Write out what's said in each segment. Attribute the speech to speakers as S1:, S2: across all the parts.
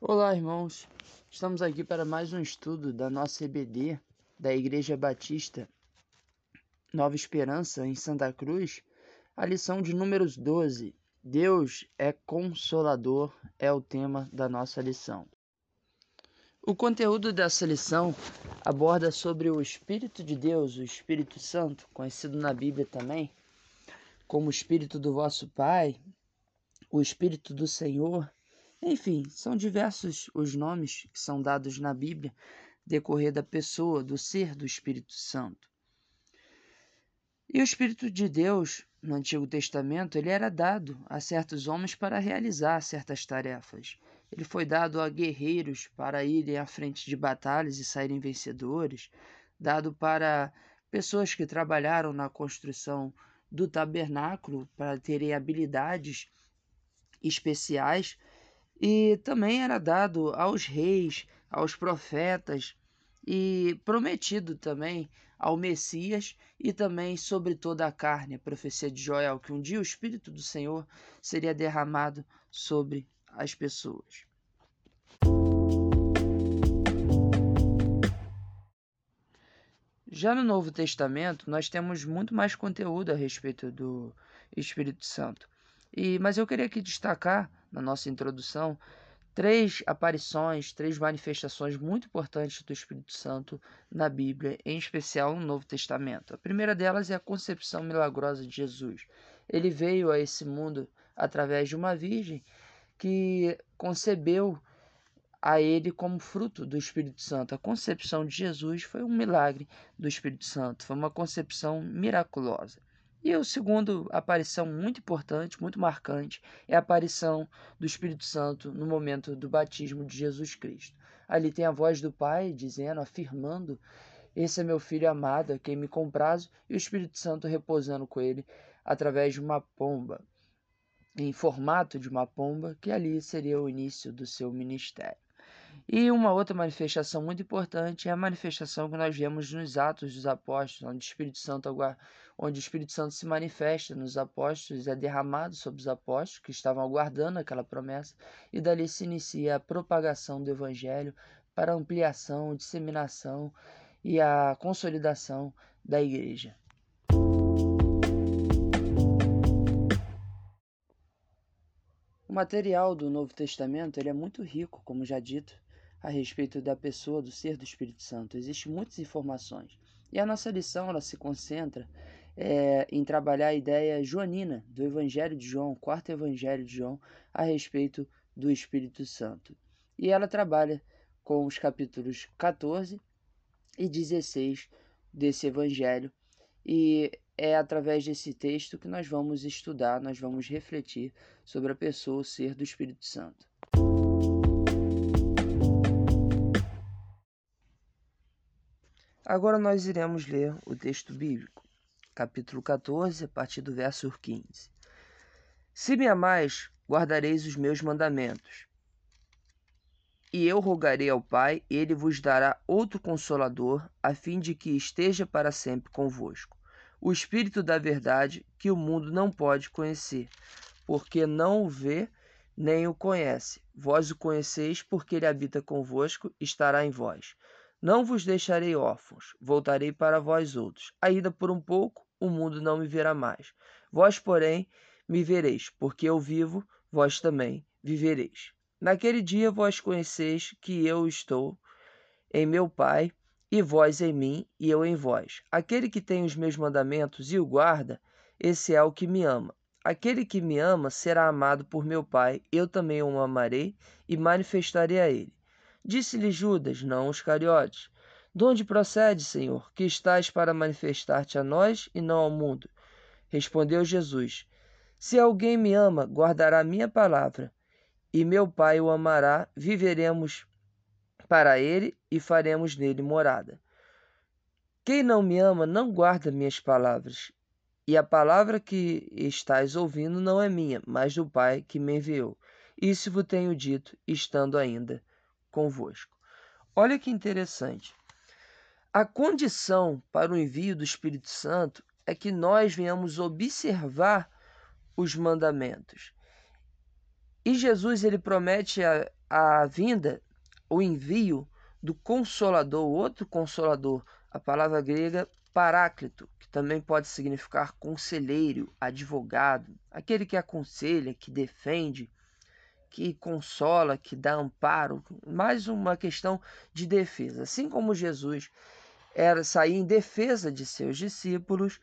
S1: Olá, irmãos. Estamos aqui para mais um estudo da nossa EBD da Igreja Batista Nova Esperança em Santa Cruz, a lição de números 12. Deus é consolador é o tema da nossa lição. O conteúdo dessa lição aborda sobre o Espírito de Deus, o Espírito Santo, conhecido na Bíblia também como o Espírito do vosso Pai, o Espírito do Senhor enfim, são diversos os nomes que são dados na Bíblia decorrer da pessoa, do ser do Espírito Santo. E o Espírito de Deus, no Antigo Testamento, ele era dado a certos homens para realizar certas tarefas. Ele foi dado a guerreiros para irem à frente de batalhas e saírem vencedores, dado para pessoas que trabalharam na construção do tabernáculo para terem habilidades especiais e também era dado aos reis, aos profetas e prometido também ao Messias e também sobre toda a carne, a profecia de Joel, que um dia o Espírito do Senhor seria derramado sobre as pessoas. Já no Novo Testamento, nós temos muito mais conteúdo a respeito do Espírito Santo. E, mas eu queria aqui destacar, na nossa introdução, três aparições, três manifestações muito importantes do Espírito Santo na Bíblia, em especial no Novo Testamento. A primeira delas é a concepção milagrosa de Jesus. Ele veio a esse mundo através de uma virgem que concebeu a ele como fruto do Espírito Santo. A concepção de Jesus foi um milagre do Espírito Santo, foi uma concepção miraculosa. E o segundo aparição muito importante, muito marcante, é a aparição do Espírito Santo no momento do batismo de Jesus Cristo. Ali tem a voz do Pai dizendo, afirmando: Esse é meu filho amado, a quem me comprazo, e o Espírito Santo repousando com ele através de uma pomba, em formato de uma pomba, que ali seria o início do seu ministério. E uma outra manifestação muito importante é a manifestação que nós vemos nos Atos dos Apóstolos, onde o Espírito Santo, onde o Espírito Santo se manifesta nos apóstolos, é derramado sobre os apóstolos que estavam aguardando aquela promessa, e dali se inicia a propagação do Evangelho para ampliação, disseminação e a consolidação da igreja. O material do Novo Testamento ele é muito rico, como já dito, a respeito da pessoa, do ser do Espírito Santo. Existem muitas informações. E a nossa lição ela se concentra é, em trabalhar a ideia joanina do Evangelho de João, quarto Evangelho de João, a respeito do Espírito Santo. E ela trabalha com os capítulos 14 e 16 desse Evangelho. E é através desse texto que nós vamos estudar, nós vamos refletir sobre a pessoa, o ser do Espírito Santo. Agora nós iremos ler o texto bíblico, capítulo 14, a partir do verso 15. Se me amais, guardareis os meus mandamentos. E eu rogarei ao Pai, e ele vos dará outro consolador, a fim de que esteja para sempre convosco. O Espírito da Verdade, que o mundo não pode conhecer, porque não o vê nem o conhece. Vós o conheceis, porque ele habita convosco, estará em vós. Não vos deixarei órfãos, voltarei para vós outros. Ainda por um pouco, o mundo não me verá mais. Vós, porém, me vereis, porque eu vivo, vós também vivereis. Naquele dia vós conheceis que eu estou em meu Pai, e vós em mim, e eu em vós. Aquele que tem os meus mandamentos e o guarda, esse é o que me ama. Aquele que me ama será amado por meu Pai, eu também o amarei e manifestarei a ele. Disse-lhe Judas, não os cariotes: De onde procede, Senhor, que estás para manifestar-te a nós e não ao mundo? Respondeu Jesus: Se alguém me ama, guardará minha palavra, e meu Pai o amará, viveremos para ele e faremos nele morada. Quem não me ama não guarda minhas palavras, e a palavra que estás ouvindo não é minha, mas do Pai que me enviou. Isso vos tenho dito, estando ainda convosco. Olha que interessante. A condição para o envio do Espírito Santo é que nós venhamos observar os mandamentos. E Jesus ele promete a, a vinda, o envio do consolador, outro consolador, a palavra grega paráclito, que também pode significar conselheiro, advogado, aquele que aconselha, que defende, que consola, que dá amparo, mais uma questão de defesa. Assim como Jesus era sair em defesa de seus discípulos,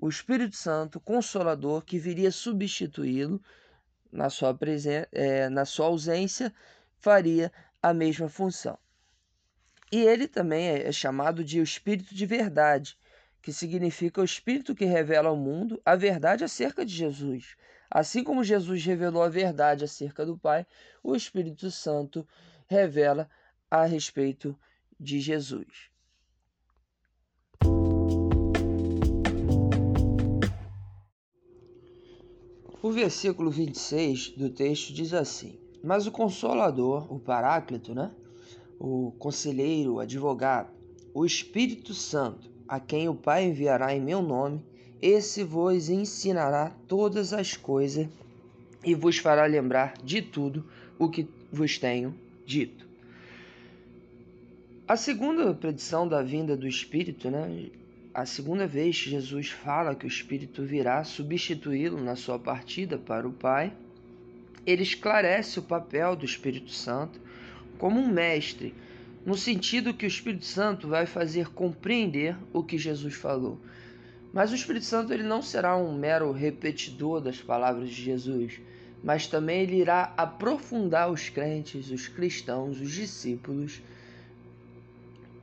S1: o Espírito Santo, consolador, que viria substituí-lo na sua, é, na sua ausência, faria a mesma função. E ele também é, é chamado de o Espírito de Verdade, que significa o Espírito que revela ao mundo a verdade acerca de Jesus. Assim como Jesus revelou a verdade acerca do Pai, o Espírito Santo revela a respeito de Jesus. O versículo 26 do texto diz assim: Mas o Consolador, o Paráclito, né? o Conselheiro, o Advogado, o Espírito Santo, a quem o Pai enviará em meu nome, esse vos ensinará todas as coisas e vos fará lembrar de tudo o que vos tenho dito. A segunda predição da vinda do Espírito, né? a segunda vez que Jesus fala que o Espírito virá substituí-lo na sua partida para o Pai, ele esclarece o papel do Espírito Santo como um mestre, no sentido que o Espírito Santo vai fazer compreender o que Jesus falou. Mas o Espírito Santo ele não será um mero repetidor das palavras de Jesus, mas também ele irá aprofundar os crentes, os cristãos, os discípulos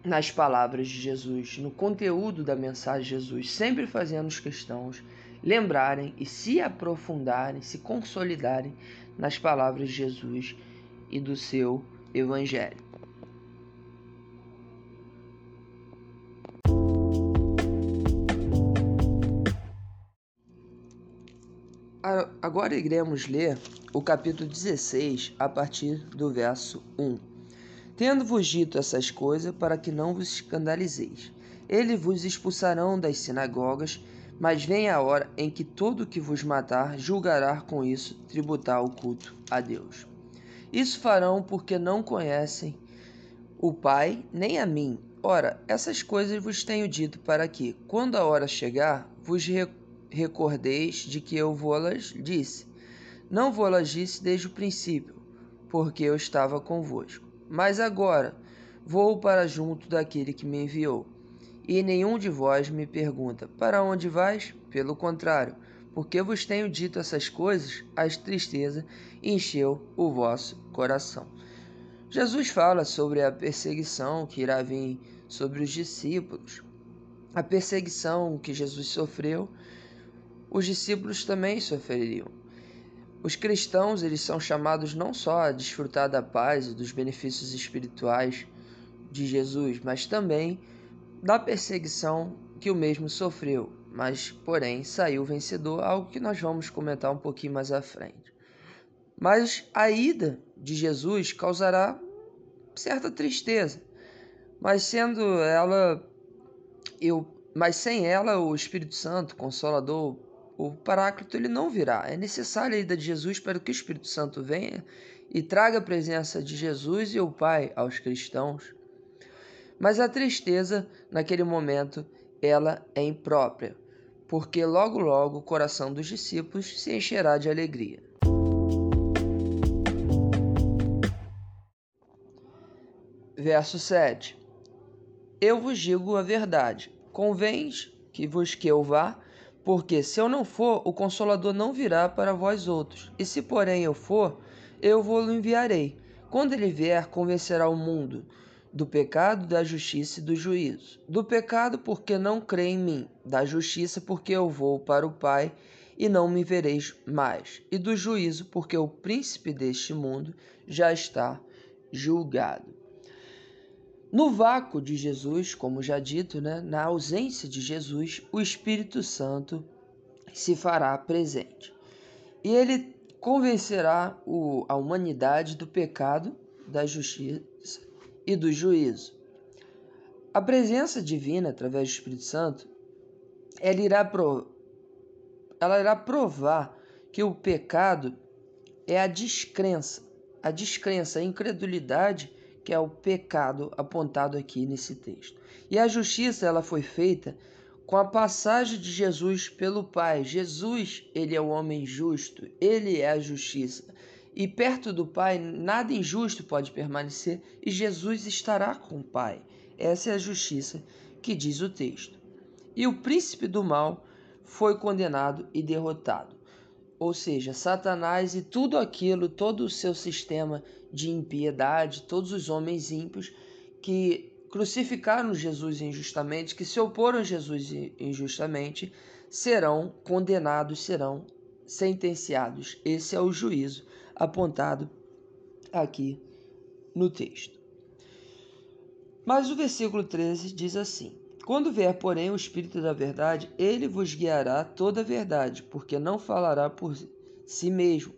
S1: nas palavras de Jesus, no conteúdo da mensagem de Jesus, sempre fazendo os cristãos lembrarem e se aprofundarem, se consolidarem nas palavras de Jesus e do seu Evangelho. Agora iremos ler o capítulo 16 a partir do verso 1. Tendo-vos dito essas coisas, para que não vos escandalizeis. Eles vos expulsarão das sinagogas, mas vem a hora em que todo que vos matar julgará com isso tributar o culto a Deus. Isso farão porque não conhecem o Pai nem a mim. Ora, essas coisas vos tenho dito para que, quando a hora chegar, vos recordeis de que eu vou-las disse. Não vou-las disse desde o princípio, porque eu estava convosco. Mas agora vou para junto daquele que me enviou. E nenhum de vós me pergunta: Para onde vais? Pelo contrário, porque vos tenho dito essas coisas, a tristeza encheu o vosso coração. Jesus fala sobre a perseguição que irá vir sobre os discípulos. A perseguição que Jesus sofreu, os discípulos também sofreriam. Os cristãos, eles são chamados não só a desfrutar da paz e dos benefícios espirituais de Jesus, mas também da perseguição que o mesmo sofreu, mas porém saiu vencedor, algo que nós vamos comentar um pouquinho mais à frente. Mas a ida de Jesus causará certa tristeza, mas sendo ela eu, mas sem ela o Espírito Santo, consolador, o Paráclito ele não virá. É necessária a ida de Jesus para que o Espírito Santo venha e traga a presença de Jesus e o Pai aos cristãos. Mas a tristeza, naquele momento, ela é imprópria, porque logo logo o coração dos discípulos se encherá de alegria. Verso 7 Eu vos digo a verdade, convém que vos que eu vá, porque se eu não for, o Consolador não virá para vós outros. E se, porém, eu for, eu vou-lo enviarei. Quando ele vier, convencerá o mundo do pecado, da justiça e do juízo. Do pecado, porque não crê em mim. Da justiça, porque eu vou para o Pai e não me vereis mais. E do juízo, porque o príncipe deste mundo já está julgado. No vácuo de Jesus, como já dito, né, na ausência de Jesus, o Espírito Santo se fará presente. E ele convencerá o, a humanidade do pecado, da justiça e do juízo. A presença divina através do Espírito Santo, ela irá, pro, ela irá provar que o pecado é a descrença, a descrença, a incredulidade, que é o pecado apontado aqui nesse texto. E a justiça ela foi feita com a passagem de Jesus pelo Pai. Jesus, ele é o homem justo, ele é a justiça. E perto do Pai, nada injusto pode permanecer, e Jesus estará com o Pai. Essa é a justiça que diz o texto. E o príncipe do mal foi condenado e derrotado. Ou seja, Satanás e tudo aquilo, todo o seu sistema de impiedade, todos os homens ímpios que crucificaram Jesus injustamente, que se oporam a Jesus injustamente, serão condenados, serão sentenciados. Esse é o juízo apontado aqui no texto. Mas o versículo 13 diz assim: Quando vier, porém, o Espírito da Verdade, ele vos guiará toda a verdade, porque não falará por si mesmo,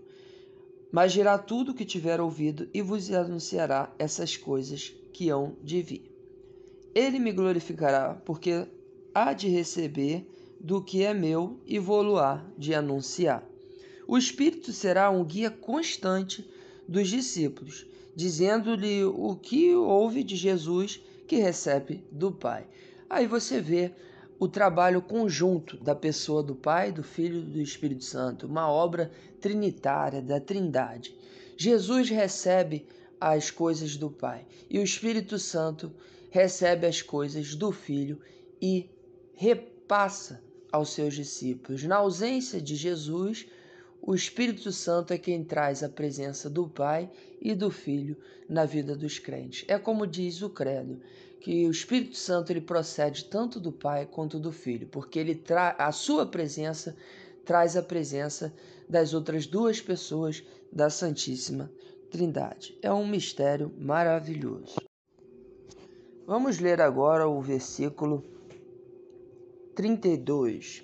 S1: mas dirá tudo o que tiver ouvido e vos anunciará essas coisas que hão de vir. Ele me glorificará, porque há de receber do que é meu e vou-lo-á de anunciar. O Espírito será um guia constante dos discípulos dizendo-lhe o que ouve de Jesus que recebe do Pai. Aí você vê o trabalho conjunto da pessoa do Pai, do Filho e do Espírito Santo, uma obra trinitária da Trindade. Jesus recebe as coisas do Pai e o Espírito Santo recebe as coisas do Filho e repassa aos seus discípulos. Na ausência de Jesus, o Espírito Santo é quem traz a presença do Pai e do Filho na vida dos crentes. É como diz o credo, que o Espírito Santo ele procede tanto do Pai quanto do Filho, porque ele tra a sua presença traz a presença das outras duas pessoas da Santíssima Trindade. É um mistério maravilhoso. Vamos ler agora o versículo 32.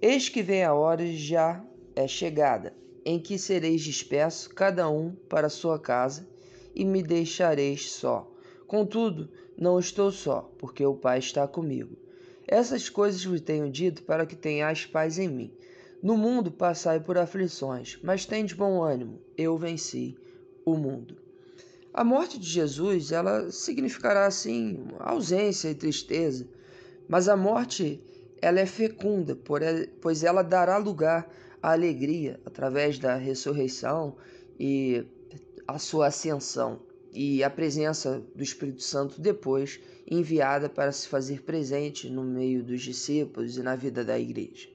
S1: Eis que vem a hora já é chegada, em que sereis dispersos, cada um para sua casa, e me deixareis só. Contudo, não estou só, porque o Pai está comigo. Essas coisas vos tenho dito para que tenhais paz em mim. No mundo passai por aflições, mas tende bom ânimo, eu venci o mundo. A morte de Jesus, ela significará assim ausência e tristeza, mas a morte ela é fecunda, pois ela dará lugar a alegria através da ressurreição e a sua ascensão e a presença do Espírito Santo depois enviada para se fazer presente no meio dos discípulos e na vida da igreja.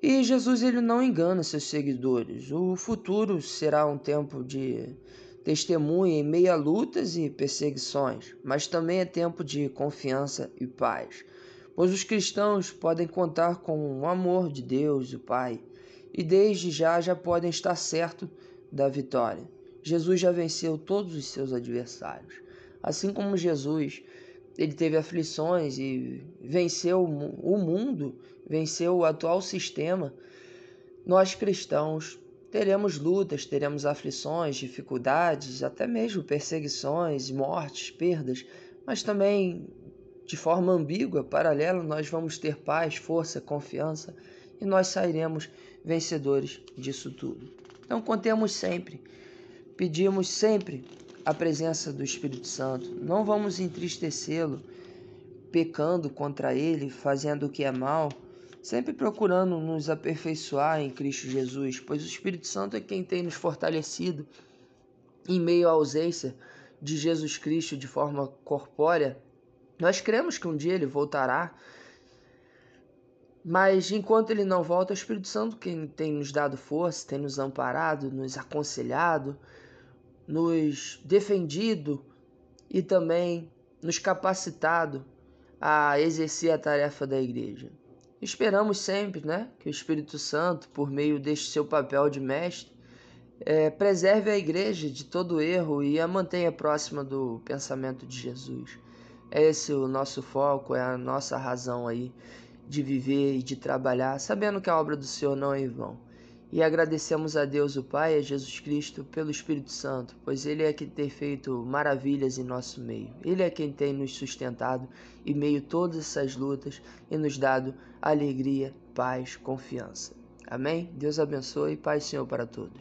S1: E Jesus ele não engana seus seguidores. O futuro será um tempo de testemunha em meio a lutas e perseguições, mas também é tempo de confiança e paz, pois os cristãos podem contar com o amor de Deus, o Pai, e desde já já podem estar certos da vitória. Jesus já venceu todos os seus adversários. Assim como Jesus, ele teve aflições e venceu o mundo, venceu o atual sistema, nós cristãos teremos lutas, teremos aflições, dificuldades, até mesmo perseguições, mortes, perdas, mas também de forma ambígua, paralela, nós vamos ter paz, força, confiança e nós sairemos vencedores disso tudo. Então contemos sempre, pedimos sempre a presença do Espírito Santo. Não vamos entristecê-lo pecando contra ele, fazendo o que é mal, sempre procurando nos aperfeiçoar em Cristo Jesus, pois o Espírito Santo é quem tem nos fortalecido em meio à ausência de Jesus Cristo de forma corpórea. Nós cremos que um dia ele voltará mas enquanto ele não volta, o Espírito Santo quem tem nos dado força, tem nos amparado, nos aconselhado, nos defendido e também nos capacitado a exercer a tarefa da igreja. Esperamos sempre né, que o Espírito Santo, por meio deste seu papel de mestre, é, preserve a igreja de todo erro e a mantenha próxima do pensamento de Jesus. É esse o nosso foco, é a nossa razão aí de viver e de trabalhar, sabendo que a obra do Senhor não é em vão. E agradecemos a Deus o Pai a Jesus Cristo pelo Espírito Santo, pois Ele é quem tem feito maravilhas em nosso meio. Ele é quem tem nos sustentado em meio a todas essas lutas e nos dado alegria, paz, confiança. Amém? Deus abençoe e paz, Senhor, para todos.